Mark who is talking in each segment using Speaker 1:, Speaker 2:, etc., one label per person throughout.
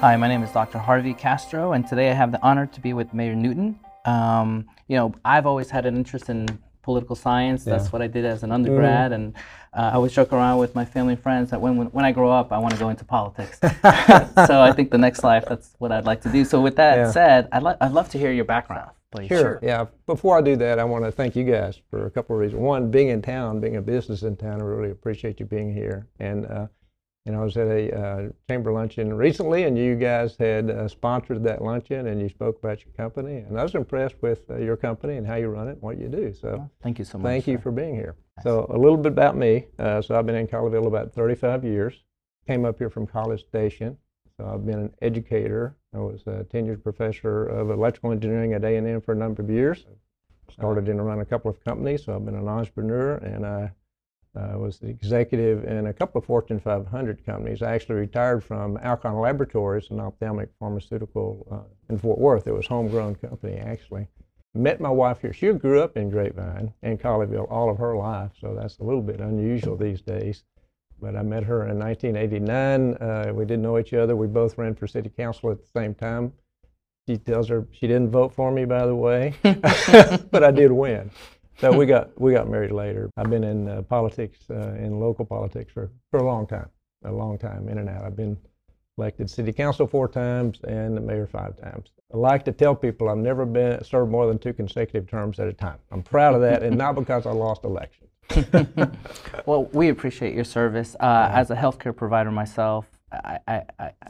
Speaker 1: Hi, my name is Dr. Harvey Castro, and today I have the honor to be with Mayor Newton. Um, you know, I've always had an interest in political science. That's
Speaker 2: Yeah.
Speaker 1: what I did as an undergrad, and uh, I always joke around with my family and friends that when, when, when I grow up, I want to go into politics. so I think the next life, that's what I'd like to do. So with that
Speaker 2: Yeah.
Speaker 1: said, I'd, li- I'd love to hear your background, please.
Speaker 2: Sure. Yeah. Before I do that, I want to thank you guys for a couple of reasons. One, being in town, being a business in town, I really appreciate you being here. And uh, you know, I was at a uh, chamber luncheon recently, and you guys had uh, sponsored that luncheon, and you spoke about your company, and I was impressed with uh, your company and how you run it, and what you do. So.
Speaker 1: Thank you so much.
Speaker 2: Thank you
Speaker 1: sir.
Speaker 2: for being here. So a little bit about me. Uh, so I've been in Colleyville about 35 years. Came up here from College Station. So I've been an educator. I was a tenured professor of electrical engineering at A&M for a number of years. Started in around a couple of companies. So I've been an entrepreneur and I uh, was the executive in a couple of Fortune 500 companies. I actually retired from Alcon Laboratories, an ophthalmic pharmaceutical uh, in Fort Worth. It was a homegrown company actually met my wife here. She grew up in Grapevine and Colleyville all of her life, so that's a little bit unusual these days. But I met her in 1989. Uh, we didn't know each other. We both ran for city council at the same time. She tells her she didn't vote for me, by the way, but I did win. So we got we got married later. I've been in uh, politics, uh, in local politics for, for a long time, a long time in and out. I've been elected city council four times and the mayor five times. I like to tell people I've never been served more than two consecutive terms at a time. I'm proud of that, and not because I lost elections.
Speaker 1: Well, we appreciate your service. Uh, As a healthcare provider myself, I, I,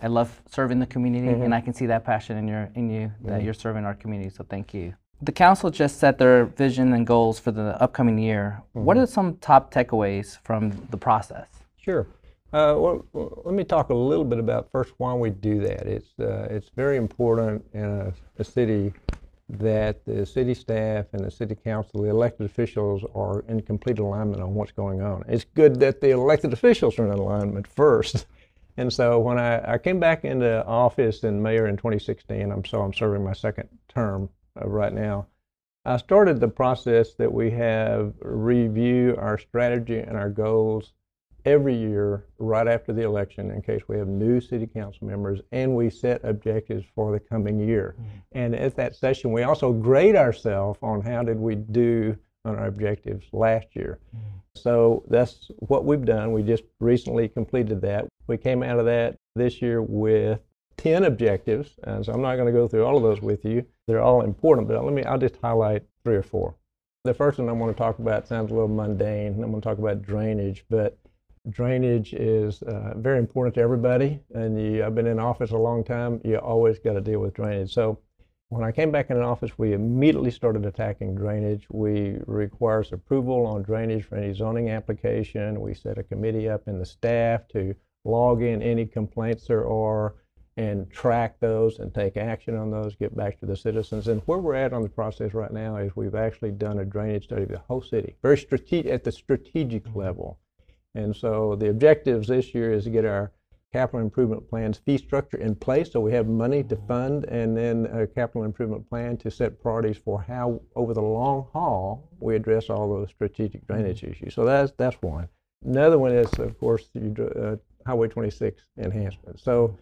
Speaker 1: I- love serving the community,
Speaker 2: Mm-hmm.
Speaker 1: and I can see that passion in your in you that you're serving our community. So thank you. The council just set their vision and goals for the upcoming year. What
Speaker 2: Mm-hmm.
Speaker 1: are some top takeaways from the process?
Speaker 2: Sure. Uh, well, let me talk a little bit about first why we do that. It's uh, it's very important in a, a city that the city staff and the city council, the elected officials, are in complete alignment on what's going on. It's good that the elected officials are in alignment first. And so when I, I came back into office in mayor in 2016, I'm so I'm serving my second term Uh, right now. I started the process that we have review our strategy and our goals every year right after the election in case we have new city council members and we set objectives for the coming year. Mm-hmm. And at that session, we also grade ourselves on how did we do on our objectives last year. Mm-hmm. So that's what we've done. We just recently completed that. We came out of that this year with 10 objectives. And so I'm not going to go through all of those with you. They're all important, but let me, I'll just highlight three or four. The first one I want to talk about sounds a little mundane. I'm going to talk about drainage, but drainage is uh, very important to everybody. And you, I've been in office a long time. You always got to deal with drainage. So when I came back into office, we immediately started attacking drainage. We requires approval on drainage for any zoning application. We set a committee up in the staff to log in any complaints there are and track those and take action on those, get back to the citizens. And where we're at on the process right now is we've actually done a drainage study of the whole city, very strategic at the strategic mm-hmm. level. And so the objectives this year is to get our capital improvement plans fee structure in place so we have money to mm-hmm. fund and then a capital improvement plan to set priorities for how over the long haul we address all those strategic mm-hmm. drainage issues. So that's that's one. Another one is of course you uh, Highway 26 enhancement. So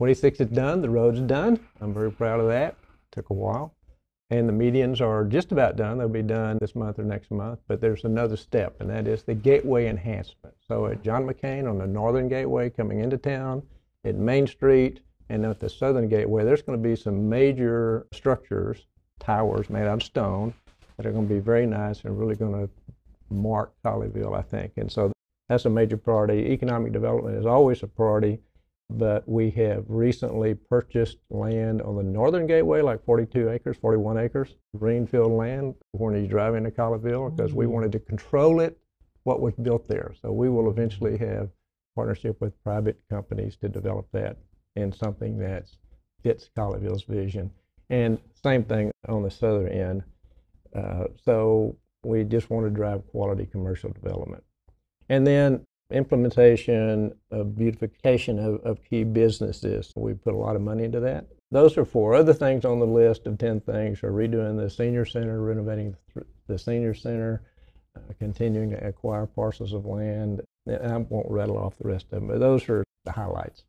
Speaker 2: 26 is done, the road's are done. I'm very proud of that. Took a while. And the medians are just about done. They'll be done this month or next month. But there's another step, and that is the gateway enhancement. So at John McCain on the northern gateway coming into town, at Main Street, and at the southern gateway, there's going to be some major structures, towers made out of stone, that are going to be very nice and really going to mark Colleyville, I think. And so that's a major priority. Economic development is always a priority but we have recently purchased land on the northern gateway, like 42 acres, 41 acres, greenfield land when you drive into Colleyville, because we wanted to control it, what was built there. So we will eventually have partnership with private companies to develop that in something that fits Colleyville's vision. And same thing on the southern end. Uh, so we just want to drive quality commercial development. And then implementation of beautification of, of key businesses. We put a lot of money into that. Those are four. Other things on the list of 10 things are redoing the senior center, renovating the, the senior center, uh, continuing to acquire parcels of land. And I won't rattle off the rest of them, but those are the highlights.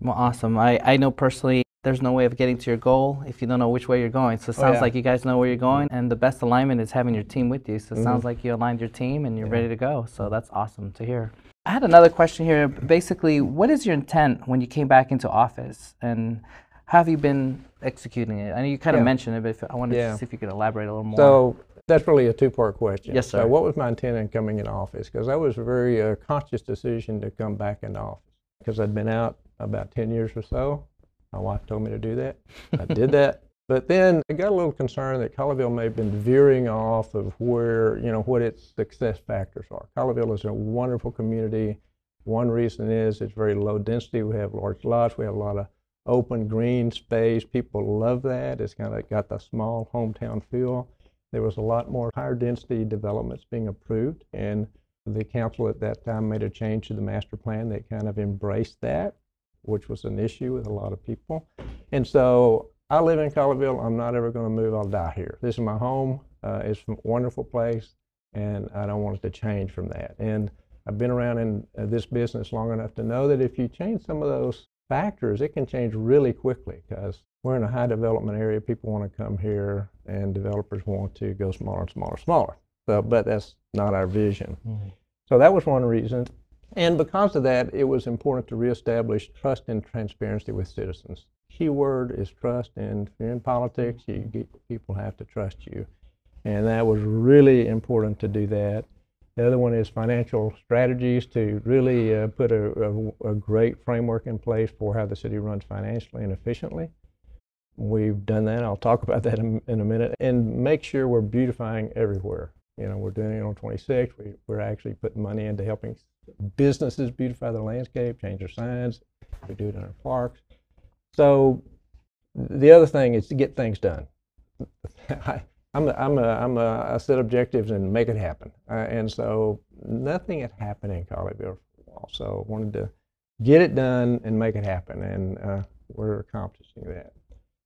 Speaker 1: Well, awesome. I, I know personally there's no way of getting to your goal if you don't know which way you're going. So it
Speaker 2: Oh,
Speaker 1: sounds
Speaker 2: yeah.
Speaker 1: like you guys know where you're going, and the best alignment is having your team with you. So it
Speaker 2: Mhm.
Speaker 1: sounds like you aligned your team and you're
Speaker 2: Yeah.
Speaker 1: ready to go. So that's awesome to hear. I had another question here. Basically, what is your intent when you came back into office, and how have you been executing it? I know you kind of
Speaker 2: Yeah.
Speaker 1: mentioned it, but if, I wanted
Speaker 2: Yeah.
Speaker 1: to see if you could elaborate a little more.
Speaker 2: So that's really a two-part question.
Speaker 1: Yes, sir.
Speaker 2: So what was my intent in coming in office? Because that was a very uh, conscious decision to come back into office. Because I'd been out about 10 years or so. My wife told me to do that. I did that. But then I got a little concerned that Colleyville may have been veering off of where, you know, what its success factors are. Colleyville is a wonderful community. One reason is it's very low density. We have large lots. We have a lot of open green space. People love that. It's kind of got the small hometown feel. There was a lot more higher density developments being approved, and the council at that time made a change to the master plan that kind of embraced that, which was an issue with a lot of people. And so I live in Colleyville. I'm not ever going to move. I'll die here. This is my home. Uh, it's a wonderful place, and I don't want it to change from that. And I've been around in uh, this business long enough to know that if you change some of those factors, it can change really quickly because we're in a high development area. People want to come here, and developers want to go smaller and smaller, and smaller. So, but that's not our vision.
Speaker 1: Mhm.
Speaker 2: So that was one reason. And because of that, it was important to reestablish trust and transparency with citizens. Key word is trust, and if you're in politics, you get, people have to trust you. And that was really important to do that. The other one is financial strategies to really uh, put a, a, a great framework in place for how the city runs financially and efficiently. We've done that. I'll talk about that in, in a minute. And make sure we're beautifying everywhere. You know, we're doing it on 26. We, we're actually putting money into helping businesses beautify their landscape, change their signs. We do it in our parks. So the other thing is to get things done. I, I'm a, I'm a, I'm a, I set objectives and make it happen. Uh, and so nothing had happened in Colleyville for a while. So I wanted to get it done and make it happen. And uh, we're accomplishing that.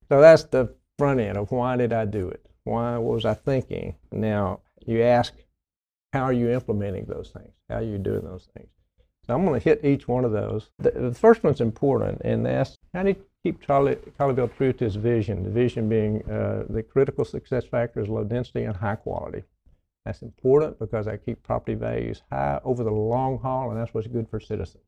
Speaker 2: So that's the front end of why did I do it? Why was I thinking? Now you ask, how are you implementing those things? How are you doing those things? So I'm going to hit each one of those. The, the first one's important, and that's how you keep Charlie, Colleyville true to its vision? The vision being uh, the critical success factor is low density and high quality. That's important because I keep property values high over the long haul, and that's what's good for citizens.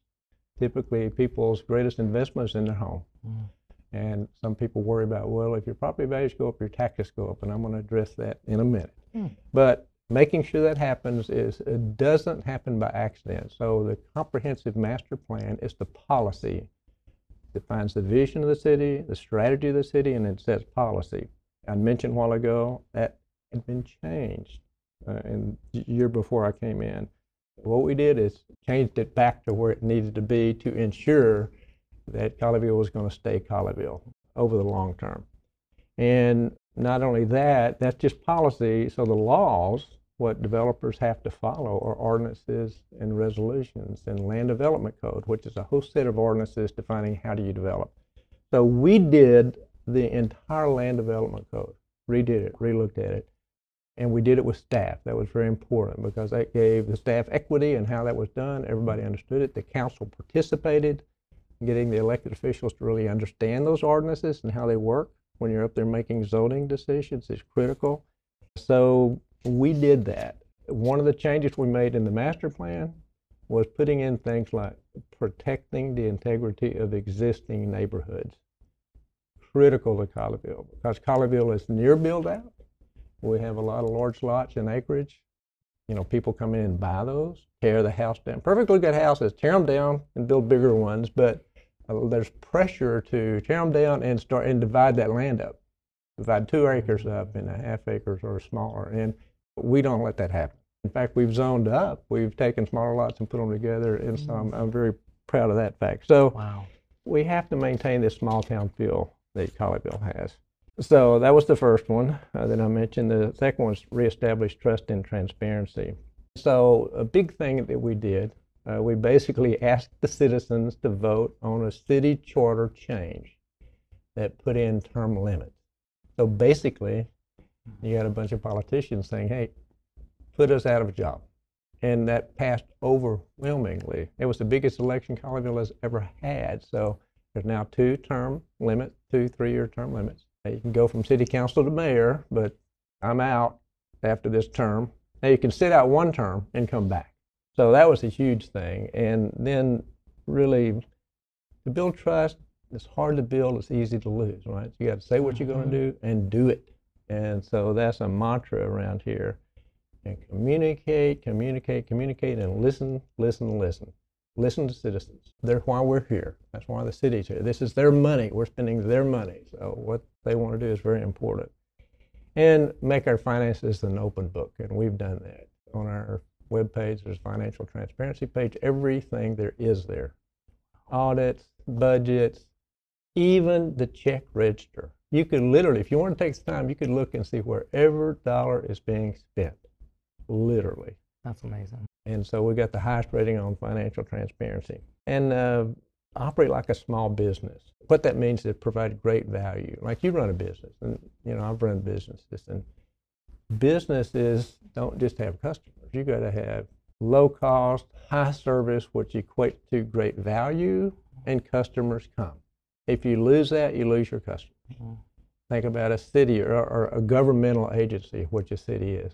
Speaker 2: Typically, people's greatest investment is in their home.
Speaker 1: Mm.
Speaker 2: And some people worry about, well, if your property values go up, your taxes go up, and I'm going to address that in a minute.
Speaker 1: Hmm.
Speaker 2: But making sure that happens is it doesn't happen by accident. So the comprehensive master plan is the policy defines the vision of the city, the strategy of the city, and it sets policy. I mentioned a while ago that had been changed uh, in the year before I came in. What we did is changed it back to where it needed to be to ensure that Colleyville was going to stay Colleyville over the long term. And not only that, that's just policy. So the laws, what developers have to follow, are ordinances and resolutions and land development code, which is a whole set of ordinances defining how do you develop. So we did the entire land development code, redid it, relooked at it, and we did it with staff. That was very important because that gave the staff equity and how that was done. Everybody understood it. The council participated getting the elected officials to really understand those ordinances and how they work when you're up there making zoning decisions is critical. So we did that. One of the changes we made in the master plan was putting in things like protecting the integrity of existing neighborhoods. Critical to Colleyville because Colleyville is near build out. We have a lot of large lots and acreage. You know, people come in and buy those, tear the house down. Perfectly good houses, tear them down and build bigger ones, but uh, there's pressure to tear them down and start and divide that land up. Divide two acres up into half acres or smaller, and we don't let that happen. In fact, we've zoned up. We've taken smaller lots and put them together, and so I'm, I'm very proud of that fact. So
Speaker 1: Wow.
Speaker 2: we have to maintain this small town feel that Colleyville has. So that was the first one uh, that I mentioned. The second one was reestablish trust and transparency. So a big thing that we did, uh, we basically asked the citizens to vote on a city charter change that put in term limits. So basically, you got a bunch of politicians saying, "Hey, put us out of a job," and that passed overwhelmingly. It was the biggest election Colleyville has ever had. So There's now two term limits, two three-year term limits. Now, you can go from city council to mayor, but I'm out after this term. Now you can sit out one term and come back. So that was a huge thing. And then really to build trust, it's hard to build, it's easy to lose, right? You got to say what you're going to mm-hmm. do and do it. And so that's a mantra around here. And communicate, communicate, communicate, and listen, listen, listen. Listen to citizens. They're why we're here. That's why the city's here. This is their money. We're spending their money. So what they want to do is very important. And make our finances an open book. And we've done that. On our webpage, there's a financial transparency page. Everything there is there. Audits, budgets, even the check register. You could literally, if you want to take the time, you could look and see wherever dollar is being spent. Literally.
Speaker 1: That's amazing.
Speaker 2: And so we got the highest rating on financial transparency. And uh, operate like a small business. What that means is provide great value. Like you run a business, and you know I've run businesses, and businesses don't just have customers. You got to have low cost, high service, which equates to great value, and customers come. If you lose that, you lose your customers.
Speaker 1: Mm-hmm.
Speaker 2: Think about a city or, or a governmental agency, which a city is.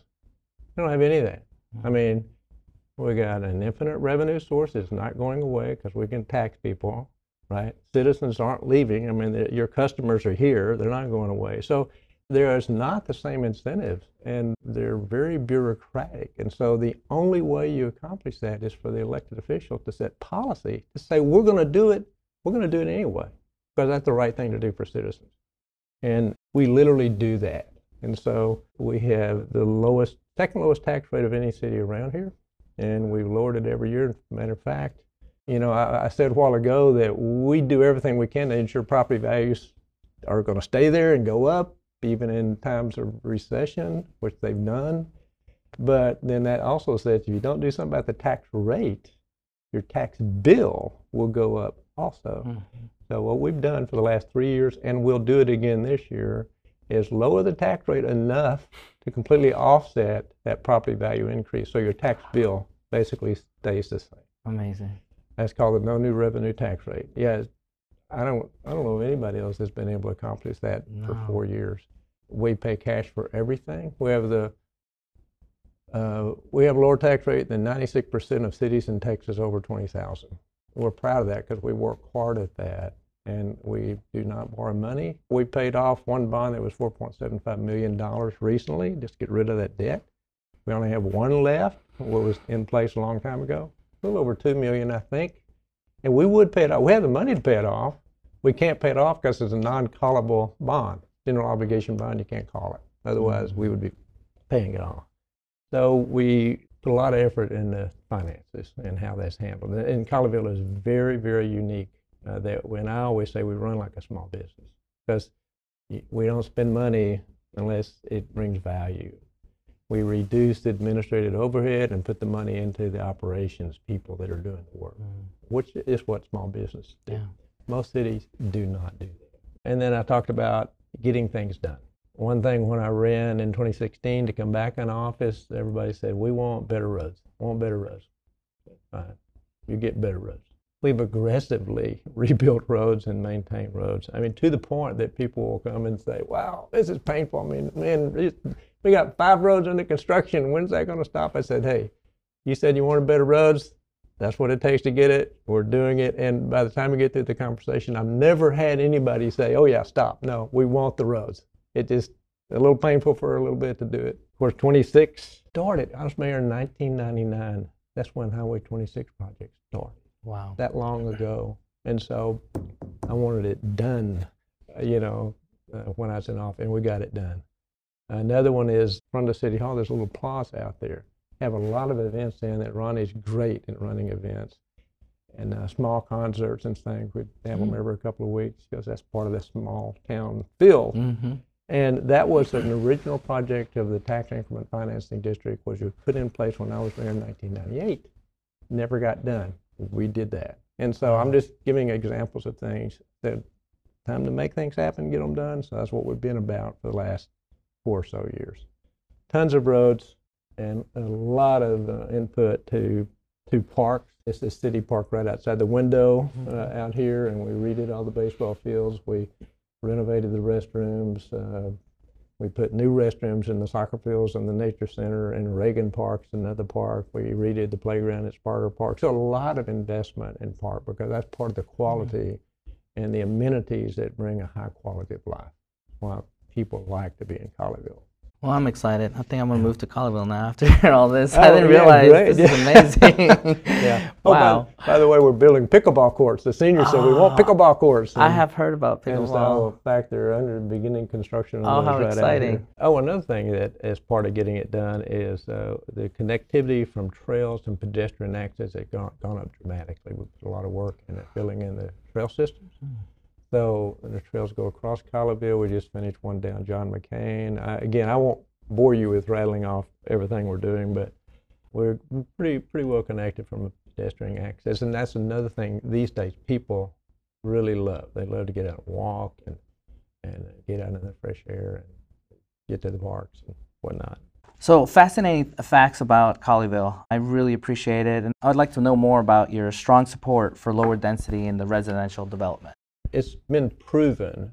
Speaker 2: They don't have any of that. I mean, we got an infinite revenue source. It's not going away because we can tax people, right? Citizens aren't leaving. I mean, your customers are here. They're not going away. So there is not the same incentives, and they're very bureaucratic. And so the only way you accomplish that is for the elected official to set policy to say, we're going to do it. We're going to do it anyway because that's the right thing to do for citizens. And we literally do that. And so we have the lowest, second lowest tax rate of any city around here. And we've lowered it every year. Matter of fact, you know, I, I said a while ago that we do everything we can to ensure property values are going to stay there and go up, even in times of recession, which they've done. But then that also says if you don't do something about the tax rate, your tax bill will go up also.
Speaker 1: Mhm.
Speaker 2: So what we've done for the last three years, and we'll do it again this year, is lower the tax rate enough to completely offset that property value increase. So your tax bill basically stays the same.
Speaker 1: Amazing.
Speaker 2: That's called the no new revenue tax rate. Yeah, I don't, I don't know of anybody else that's been able to accomplish that for four years. We pay cash for everything. We have the, uh, we have a lower tax rate than 96% of cities in Texas over 20,000. We're proud of that because we work hard at that and we do not borrow money. We paid off one bond that was $4.75 million recently, just get rid of that debt. We only have one left, what was in place a long time ago, a little over 2 million, I think. And we would pay it off. We have the money to pay it off. We can't pay it off because it's a non-callable bond, general obligation bond. You can't call it. Otherwise, we would be paying it off. So we put a lot of effort in the finances and how that's handled. And Colleyville is very, very unique. Uh, that when I always say we run like a small business because we don't spend money unless it brings value. We reduce administrative overhead and put the money into the operations people that are doing the work,
Speaker 1: Mhm.
Speaker 2: which is what small business do.
Speaker 1: Yeah.
Speaker 2: Most cities do not do that. And then I talked about getting things done. One thing when I ran in 2016 to come back in office, everybody said, we want better roads, want better roads. Fine, you get better roads. We've aggressively rebuilt roads and maintained roads. I mean, to the point that people will come and say, wow, this is painful. I mean, man, we got five roads under construction. When's that going to stop? I said, hey, you said you wanted better roads. That's what it takes to get it. We're doing it. And by the time we get through the conversation, I've never had anybody say, oh, yeah, stop. No, we want the roads. It just a little painful for a little bit to do it. Of course, 26 started. I was mayor in 1999. That's when Highway 26 project started
Speaker 1: Wow.
Speaker 2: that long ago. And so I wanted it done, uh, you know, uh, when I was in office, and we got it done. Another one is from the city hall. There's a little plaza out there. Have a lot of events in it. Ronnie's great at running events and uh, small concerts and things. We have them every couple of weeks because that's part of the small town feel.
Speaker 1: Mm-hmm.
Speaker 2: And that was an original project of the tax increment financing district, which was put in place when I was there in 1998. Never got done. We did that. And so I'm just giving examples of things that time to make things happen, get them done. So that's what we've been about for the last four or so years. Tons of roads and a lot of uh, input to to parks It's the city park right outside the window uh, out here, and we redid all the baseball fields. We renovated the restrooms. Uh, we put new restrooms in the soccer fields and the nature center and Reagan Park's another park. We redid the playground at Sparta Park. So a lot of investment in park because that's part of the quality and the amenities that bring a high quality of life. Why people like to be in Colleyville.
Speaker 1: Well, I'm excited. I think I'm gonna move to Colleyville now after hearing all this. I
Speaker 2: Oh,
Speaker 1: didn't
Speaker 2: yeah,
Speaker 1: realize
Speaker 2: great.
Speaker 1: this is amazing.
Speaker 2: Yeah. Oh,
Speaker 1: wow.
Speaker 2: by, by the way, we're building pickleball courts. The seniors said we want
Speaker 1: Ah,
Speaker 2: pickleball courts.
Speaker 1: I have heard about
Speaker 2: And so,
Speaker 1: pickleball.
Speaker 2: in fact, they're under beginning construction.
Speaker 1: Oh, how
Speaker 2: right
Speaker 1: exciting.
Speaker 2: Oh, another thing that is part of getting it done is uh, the connectivity from trails and pedestrian access has gone, gone up dramatically. We put a lot of work in it, filling in the trail systems.
Speaker 1: Hmm.
Speaker 2: So the trails go across Colleyville. We just finished one down John McCain. I, again, I won't bore you with rattling off everything we're doing, but we're pretty pretty well connected from a pedestrian access, and that's another thing these days people really love. They love to get out and walk and and get out in the fresh air and get to the parks and whatnot.
Speaker 1: So fascinating facts about Colleyville. I really appreciate it, and I'd like to know more about your strong support for lower density in the residential development.
Speaker 2: It's been proven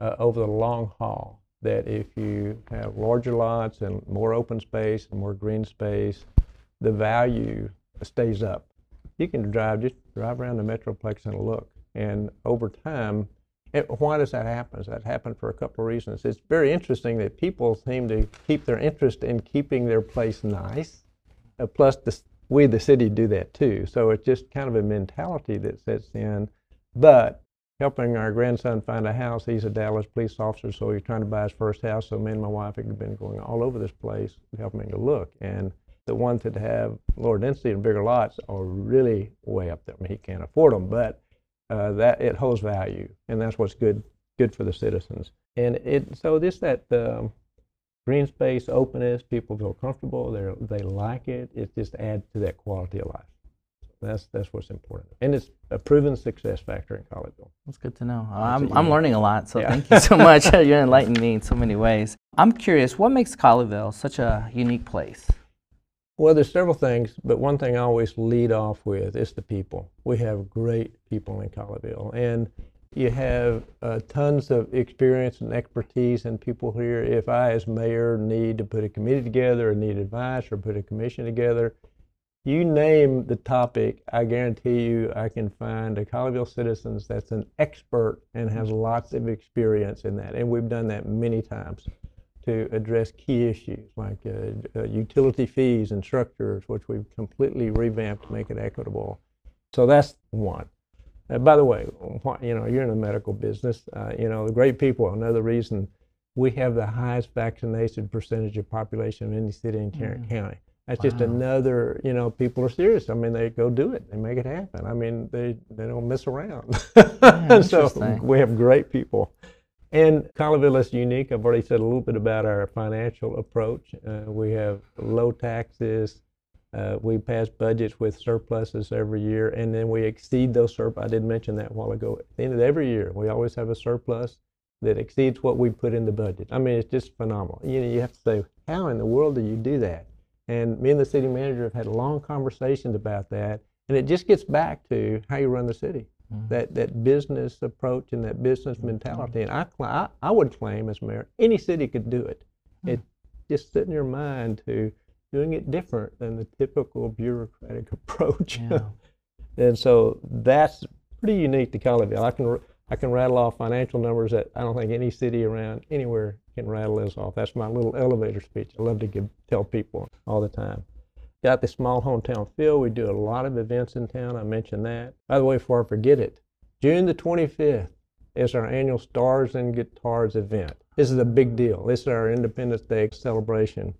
Speaker 2: uh, over the long haul that if you have larger lots and more open space and more green space, the value stays up. You can drive just drive around the metroplex and look, and over time, it, why does that happen? That happen for a couple of reasons? It's very interesting that people seem to keep their interest in keeping their place nice. Uh, plus, the, we, the city, do that too. So it's just kind of a mentality that sets in. But helping our grandson find a house, he's a Dallas police officer, so he's trying to buy his first house. So me and my wife have been going all over this place, helping to look. And the ones that have lower density and bigger lots are really way up there. I mean, he can't afford them, but uh, that it holds value, and that's what's good good for the citizens. And it so this that um, green space, openness, people feel comfortable. They they like it. It just adds to that quality of life. That's that's what's important, and it's a proven success factor in Colleyville.
Speaker 1: That's good to know. I'm, I'm learning a lot, so
Speaker 2: Yeah.
Speaker 1: thank you so much. You're enlightening me in so many ways. I'm curious, what makes Colleyville such a unique place?
Speaker 2: Well, there's several things, but one thing I always lead off with is the people. We have great people in Colleyville, and you have uh, tons of experience and expertise and people here. If I, as mayor, need to put a committee together or need advice or put a commission together, you name the topic, I guarantee you I can find a Colleyville citizens that's an expert and has lots of experience in that. And we've done that many times to address key issues like uh, uh, utility fees and structures, which we've completely revamped to make it equitable. So that's one. Uh, by the way, you know, you're in the medical business. Uh, you know, the great people. Another reason we have the highest vaccination percentage of population in any city in Tarrant County. That's just another, you know, people are serious. I mean, they go do it. They make it happen. I mean, they, they don't mess around. so we have great people. And Colleyville is unique. I've already said a little bit about our financial approach. Uh, we have low taxes. Uh, we pass budgets with surpluses every year, and then we exceed those surplus. I did mention that a while ago. At the end of every year, we always have a surplus that exceeds what we put in the budget. I mean, it's just phenomenal. You know, you have to say, how in the world do you do that? And me and the city manager have had long conversations about that, and it just gets back to how you run the city mm-hmm. that that business approach and that business mm-hmm. mentality. And I, I, I would claim as mayor, any city could do it. Hmm. It just set in your mind to doing it different than the typical bureaucratic approach.
Speaker 1: Yeah.
Speaker 2: and so that's pretty unique to Colleyville. I can I can rattle off financial numbers that I don't think any city around anywhere can rattle those off. That's my little elevator speech. I love to give tell people all the time got the small hometown feel. We do a lot of events in town. I mentioned that. By the way, before I forget it, June the 25th is our annual Stars and Guitars event. This is a big deal. This is our Independence Day celebration.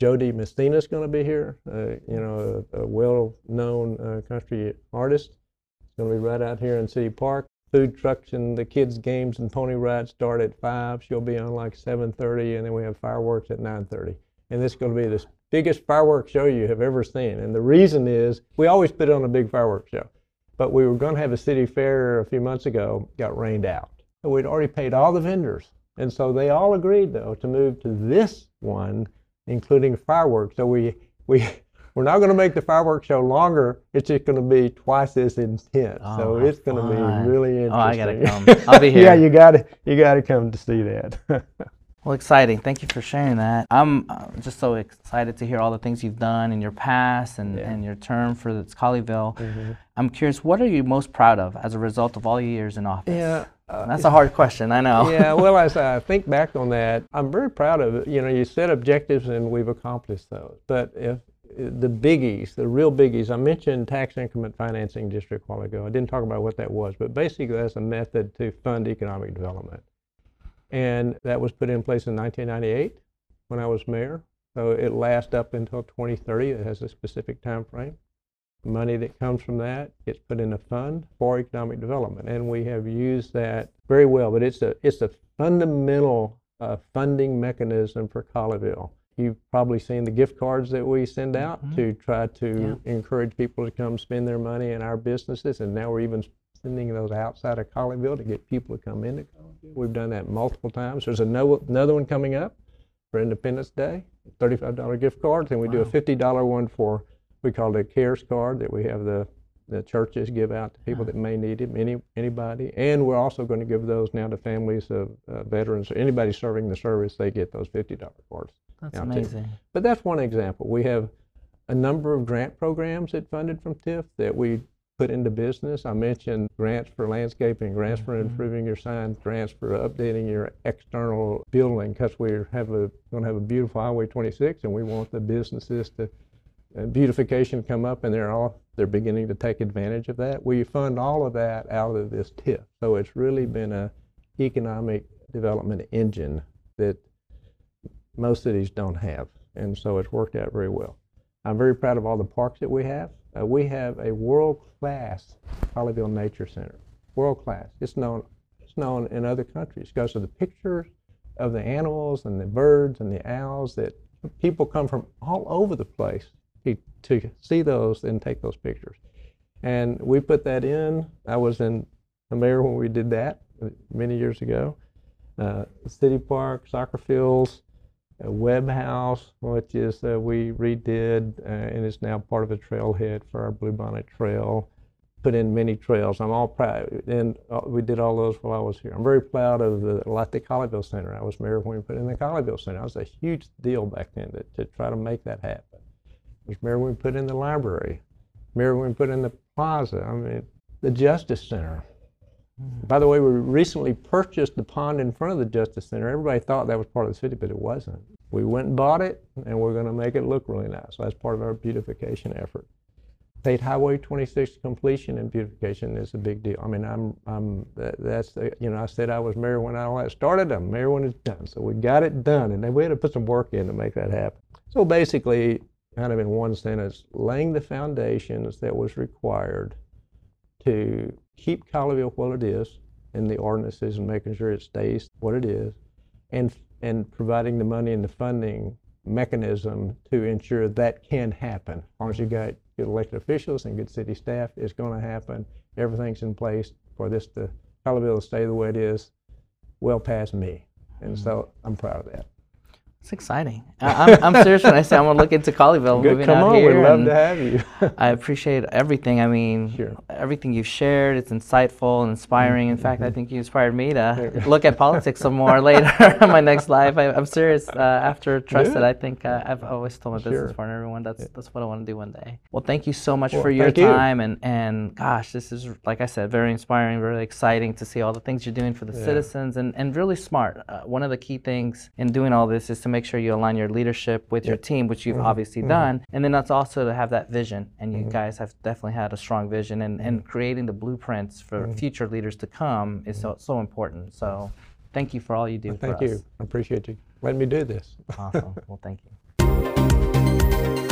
Speaker 2: Jo Dee Messina is going to be here, uh, you know, a, a well-known uh, country artist. It's going to be right out here in City Park. Food trucks and the kids' games and pony rides start at five. She'll be on like 7:30, and then we have fireworks at 9:30. And this is going to be the biggest fireworks show you have ever seen. And the reason is we always put on a big fireworks show, but we were going to have a city fair a few months ago, got rained out. So we'd already paid all the vendors, and so they all agreed though to move to this one, including fireworks. So we we we're not going to make the fireworks show longer. It's just going to be twice as intense.
Speaker 1: Oh,
Speaker 2: so it's going to be really interesting.
Speaker 1: Oh, I gotta come. I'll be here.
Speaker 2: yeah, you got to you got to come to see that.
Speaker 1: Well, exciting. Thank you for sharing that. I'm uh, just so excited to hear all the things you've done in your past and,
Speaker 2: Yeah.
Speaker 1: and your term for the Colleyville.
Speaker 2: Mhm.
Speaker 1: I'm curious, what are you most proud of as a result of all your years in office?
Speaker 2: Yeah. uh,
Speaker 1: That's a hard question, I know.
Speaker 2: yeah, well, as I think back on that, I'm very proud of it. You know, you set objectives and we've accomplished those. But if the biggies, the real biggies, I mentioned tax increment financing just a while ago. I didn't talk about what that was, but basically that's a method to fund economic development. And that was put in place in 1998 when I was mayor. So it lasts up until 2030. It has a specific time frame. Money that comes from that gets put in a fund for economic development, and we have used that very well. But it's a it's a fundamental uh, funding mechanism for Colleyville. You've probably seen the gift cards that we send out
Speaker 1: Mhm.
Speaker 2: to try to encourage people to come spend their money in our businesses, and now we're even sending those outside of Colleyville to get people to come into Colleyville. We've done that multiple times. There's another one coming up for Independence Day, $35 gift cards, and we do a $50 one for we call it a CARES card that we have the the churches give out to people that may need it, any anybody, and we're also going to give those now to families of uh, veterans or anybody serving the service. They get those $50 cards.
Speaker 1: That's amazing.
Speaker 2: But that's one example. We have a number of grant programs that funded from TIF that we put into business. I mentioned grants for landscaping, grants for
Speaker 1: Mhm.
Speaker 2: improving your signs, grants for updating your external building because we have a going to have a beautiful Highway 26 and we want the businesses to uh, beautification come up and they're all they're beginning to take advantage of that. We fund all of that out of this TIF. So it's really been a economic development engine that most cities don't have. And so it's worked out very well. I'm very proud of all the parks that we have. Uh, we have a world-class Colleyville Nature Center. World-class. It's known, it's known in other countries because of the pictures of the animals and the birds and the owls that people come from all over the place to, to see those and take those pictures. And we put that in. I was in the mayor when we did that uh, many years ago. Uh, city park, soccer fields, Webb House, which is uh, we redid uh, and is now part of a trailhead for our Bluebonnet Trail. Put in many trails. I'm all proud, and uh, we did all those while I was here. I'm very proud of the the Colleyville Center. I was mayor when we put in the Colleyville Center. It was a huge deal back then to, to try to make that happen. I was mayor when we put in the library. Mayor when we put in the plaza. I mean, the Justice Center. By the way, we recently purchased the pond in front of the Justice Center. Everybody thought that was part of the city, but it wasn't. We went and bought it, and we're going to make it look really nice. So that's part of our beautification effort. State Highway 26 completion and beautification is a big deal. I mean, I'm, I'm, that, that's, the, you know, I said I was mayor when all that started. I'm mayor when it's done. So we got it done, and then we had to put some work in to make that happen. So basically, kind of in one sentence, laying the foundations that was required to keep Colleyville what it is in the ordinances and making sure it stays what it is, and and providing the money and the funding mechanism to ensure that can happen. As long as you got good elected officials and good city staff, it's going to happen. Everything's in place for this to Colleyville to stay the way it is, well past me, and mm-hmm. so I'm proud of that.
Speaker 1: It's exciting. I, I'm, I'm serious when I say I'm going to look into Colleyville
Speaker 2: Good,
Speaker 1: moving
Speaker 2: come
Speaker 1: out
Speaker 2: on,
Speaker 1: here.
Speaker 2: we'd love to have you.
Speaker 1: I appreciate everything. I mean,
Speaker 2: Sure.
Speaker 1: everything you've shared. It's insightful and inspiring. In fact,
Speaker 2: Mm-hmm.
Speaker 1: I think you inspired me to look at politics some more later in my next life. I, I'm serious. Uh, after Trusted,
Speaker 2: it.
Speaker 1: I think uh, I've always told my business
Speaker 2: Sure.
Speaker 1: partner, everyone, that's that's what I want to do one day. Well, thank you so much
Speaker 2: Well,
Speaker 1: for your
Speaker 2: thank you.
Speaker 1: time and and gosh, this is like I said, very inspiring, really exciting to see all the things you're doing for the
Speaker 2: Yeah.
Speaker 1: citizens and and really smart. Uh, one of the key things in doing all this is to make sure you align your leadership with your team, which you've mm-hmm. obviously mm-hmm. done, and then that's also to have that vision. And you mm-hmm. guys have definitely had a strong vision, and, and creating the blueprints for future leaders to come is so so important. So, thank you for all you do
Speaker 2: Thank
Speaker 1: for
Speaker 2: you.
Speaker 1: us.
Speaker 2: I appreciate you letting me do this.
Speaker 1: Awesome. well, thank you.